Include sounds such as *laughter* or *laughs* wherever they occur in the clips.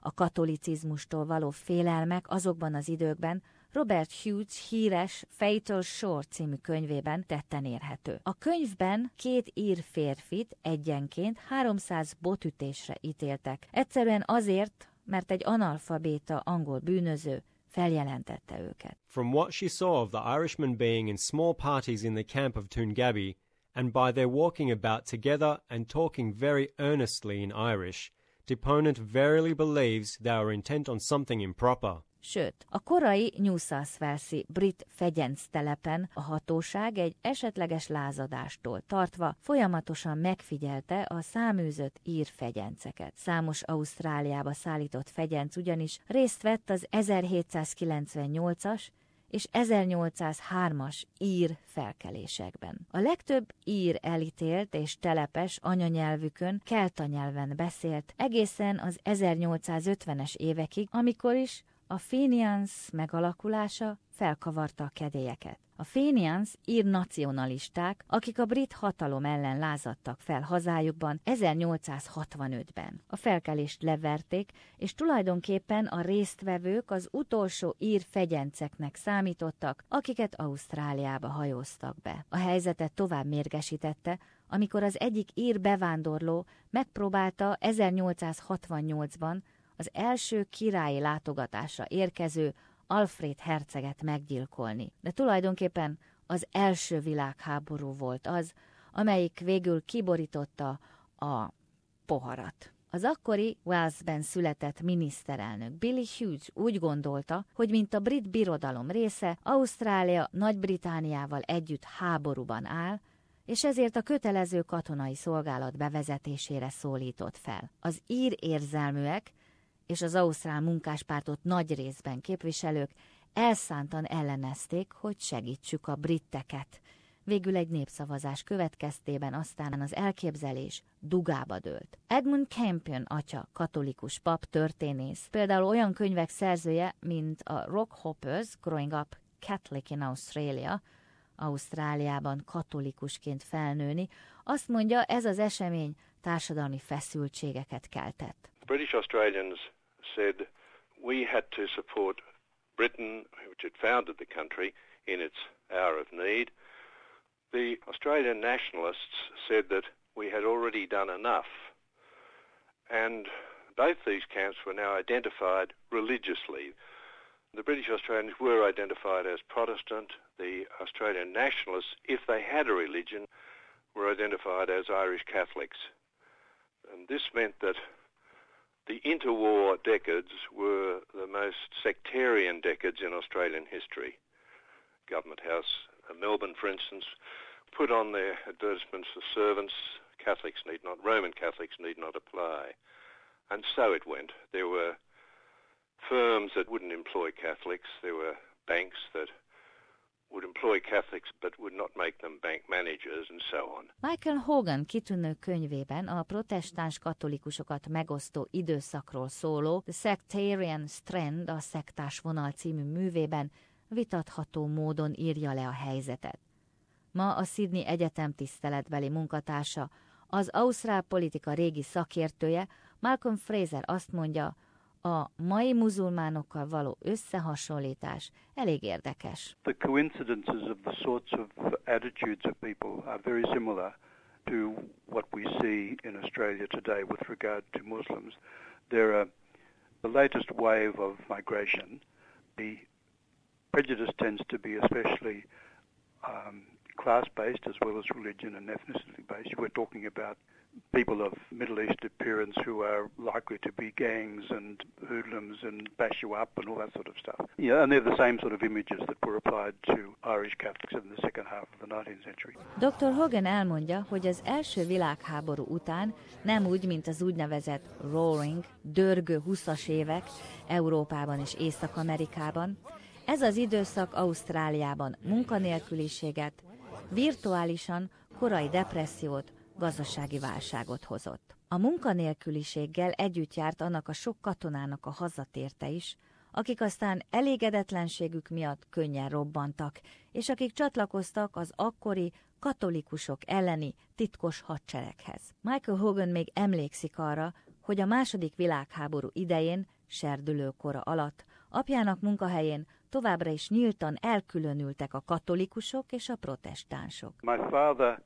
A katolicizmustól való félelmek azokban az időkben Robert Hughes híres Fatal Shore című könyvében tetten érhető. A könyvben két ír férfit egyenként 300 botütésre ítéltek. Egyszerűen azért, mert egy analfabéta angol bűnöző feljelentette őket. From what she saw of the Irishmen being in small parties in the camp of Toongabbie, and by their walking about together and talking very earnestly in Irish, deponent verily believes they are intent on something improper. Sőt, a korai New South Wales-i telepen a hatóság egy esetleges lázadástól tartva folyamatosan megfigyelte a száműzött ír fegyenceket. Számos Ausztráliába szállított fegyenc ugyanis részt vett az 1798-as és 1803-as ír felkelésekben. A legtöbb ír elítélt és telepes anyanyelvükön kelta nyelven beszélt egészen az 1850-es évekig, amikor is a Fenians megalakulása felkavarta a kedélyeket. A Fenians ír nacionalisták, akik a brit hatalom ellen lázadtak fel hazájukban 1865-ben. A felkelést leverték, és tulajdonképpen a résztvevők az utolsó ír fegyenceknek számítottak, akiket Ausztráliába hajóztak be. A helyzetet tovább mérgesítette, amikor az egyik ír bevándorló megpróbálta 1868-ban az első királyi látogatásra érkező Alfred herceget meggyilkolni. De tulajdonképpen az első világháború volt az, amelyik végül kiborította a poharat. Az akkori Walesben született miniszterelnök Billy Hughes úgy gondolta, hogy mint a brit birodalom része, Ausztrália Nagy-Britániával együtt háborúban áll, és ezért a kötelező katonai szolgálat bevezetésére szólított fel. Az ír érzelműek és az Ausztrál munkáspártot nagy részben képviselők elszántan ellenezték, hogy segítsük a britteket. Végül egy népszavazás következtében aztán az elképzelés dugába dőlt. Edmund Campion atya, katolikus pap, történész, például olyan könyvek szerzője, mint a Rock Hoppers Growing Up Catholic in Australia, Ausztráliában katolikusként felnőni, azt mondja, ez az esemény társadalmi feszültségeket keltett. British Australians said we had to support Britain, which had founded the country, in its hour of need. The Australian nationalists said that we had already done enough. And both these camps were now identified religiously. The British Australians were identified as Protestant. The Australian nationalists, if they had a religion, were identified as Irish Catholics. And this meant that the interwar decades were the most sectarian decades in Australian history. Government House, uh, Melbourne, for instance, put on their advertisements for servants, Catholics need not, Roman Catholics need not apply. And so it went. There were firms that wouldn't employ Catholics, there were banks that would employ Catholics but would not make them bank managers and so on. Michael Hogan kitűnő könyvében a protestáns katolikusokat megosztó időszakról szóló The Sectarian Strand, a szektás vonal című művében vitatható módon írja le a helyzetet. Ma a Sydney Egyetem tiszteletbeli munkatársa, az ausztrál politika régi szakértője, Malcolm Fraser azt mondja, a mai muzulmánokkal való összehasonlítás elég érdekes. The coincidences of the sorts of attitudes of people are very similar to what we see in Australia today with regard to Muslims. There are the latest wave of migration. The prejudice tends to be especially um, class-based as well as religion and ethnicity-based. We're talking about people of Middle East appearance who are likely to be gangs and hoodlums and bash you up and all that sort of stuff. Yeah, and they're the same sort of images that were applied to Irish Catholics in the second half of the 19th century. Dr. Hogan elmondja, hogy az első világháború után nem úgy, mint az úgynevezett roaring, dörgő 20-as évek Európában és Észak-Amerikában, ez az időszak Ausztráliában munkanélküliséget, virtuálisan korai depressziót, gazdasági válságot hozott. A munkanélküliséggel együtt járt annak a sok katonának a hazatérte is, akik aztán elégedetlenségük miatt könnyen robbantak, és akik csatlakoztak az akkori katolikusok elleni titkos hadsereghez. Michael Hogan még emlékszik arra, hogy a második világháború idején, serdülőkora alatt, apjának munkahelyén továbbra is nyíltan elkülönültek a katolikusok és a protestánsok. My father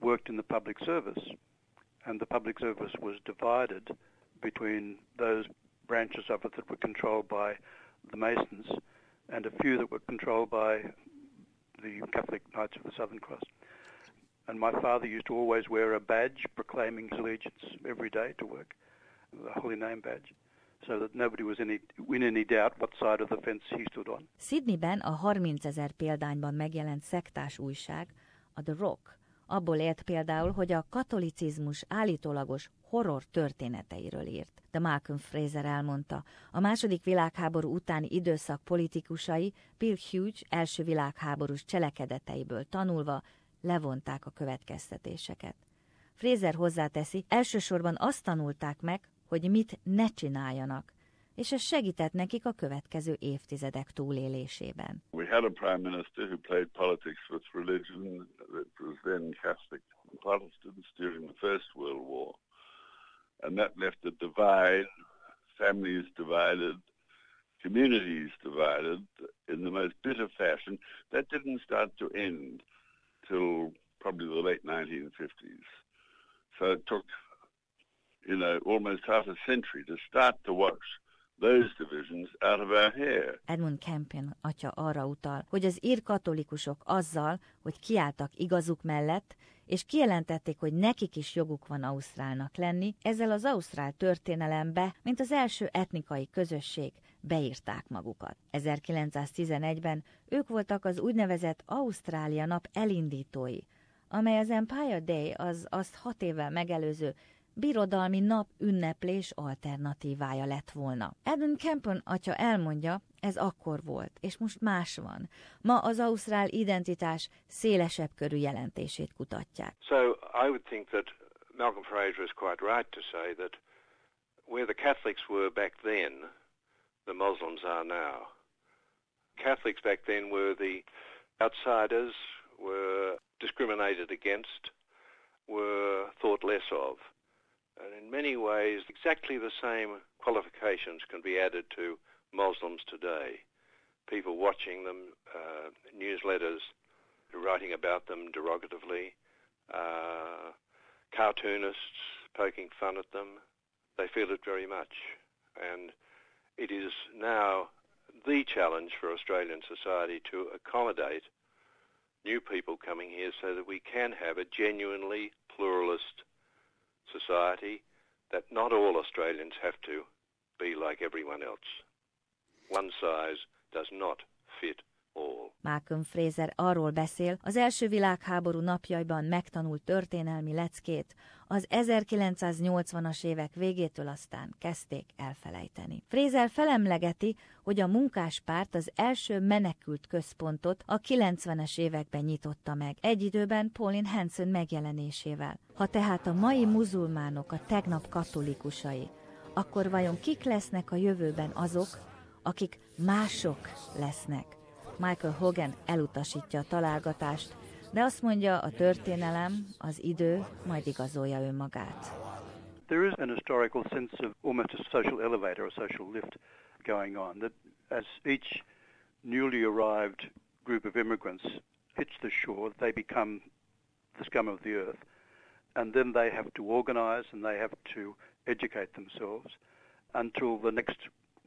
worked in the public service, and the public service was divided between those branches of it that were controlled by the Masons and a few that were controlled by the Catholic Knights of the Southern Cross. And my father used to always wear a badge proclaiming his allegiance every day to work, the Holy Name badge. so that nobody was any, in any doubt what side of the fence he stood on. Sydneyben a 30 ezer példányban megjelent szektás újság, a The Rock, abból élt például, hogy a katolicizmus állítólagos horror történeteiről írt. De Malcolm Fraser elmondta, a második világháború utáni időszak politikusai Bill Hughes első világháborús cselekedeteiből tanulva levonták a következtetéseket. Fraser hozzáteszi, elsősorban azt tanulták meg, hogy mit ne csináljanak, és ez segített nekik a következő évtizedek túlélésében. We had a prime minister who played politics with religion that was then Catholic Protestants during the First World War. And that left a divide, families divided, communities divided in the most bitter fashion. That didn't start to end till probably the late 1950s. So it took, you know, almost half a century to start to wash those divisions out of our hair. Edmund Campion atya arra utal, hogy az ír katolikusok azzal, hogy kiálltak igazuk mellett, és kijelentették, hogy nekik is joguk van Ausztrálnak lenni, ezzel az Ausztrál történelembe, mint az első etnikai közösség, beírták magukat. 1911-ben ők voltak az úgynevezett Ausztrália nap elindítói, amely az Empire Day, az azt hat évvel megelőző birodalmi nap ünneplés alternatívája lett volna. Edmund Campen atya elmondja, ez akkor volt, és most más van. Ma az ausztrál identitás szélesebb körű jelentését kutatják. So I would think that Malcolm Fraser is quite right to say that where the Catholics were back then, the Muslims are now. Catholics back then were the outsiders, were discriminated against, were thought less of. And in many ways, exactly the same qualifications can be added to Muslims today. People watching them, uh, newsletters writing about them derogatively, uh, cartoonists poking fun at them. They feel it very much. And it is now the challenge for Australian society to accommodate new people coming here so that we can have a genuinely pluralist society that not all Australians have to be like everyone else. One size does not fit. Malcolm Fraser arról beszél, az első világháború napjaiban megtanult történelmi leckét, az 1980-as évek végétől aztán kezdték elfelejteni. Fraser felemlegeti, hogy a munkáspárt az első menekült központot a 90-es években nyitotta meg, egy időben Pauline Hanson megjelenésével. Ha tehát a mai muzulmánok a tegnap katolikusai, akkor vajon kik lesznek a jövőben azok, akik mások lesznek? Michael Hogan elutasítja a találgatást, de azt mondja, a történelem, az idő majd igazolja önmagát. There is an historical sense of almost a social elevator, a social lift going on, that as each newly arrived group of immigrants hits the shore, they become the scum of the earth. And then they have to organize and they have to educate themselves until the next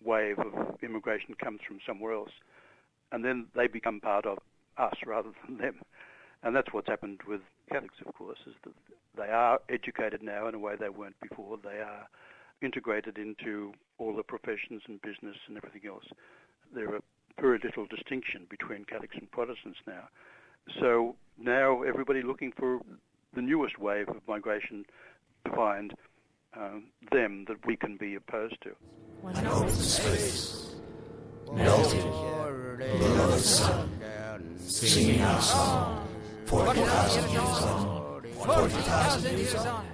wave of immigration comes from somewhere else. And then they become part of us rather *laughs* than them. And that's what's happened with Catholics, of course, is that they are educated now in a way they weren't before. They are integrated into all the professions and business and everything else. There are very little distinction between Catholics and Protestants now. So now everybody looking for the newest wave of migration to find um, them that we can be opposed to. Melting below the sun, singing our song. Forty thousand years on, forty thousand years on.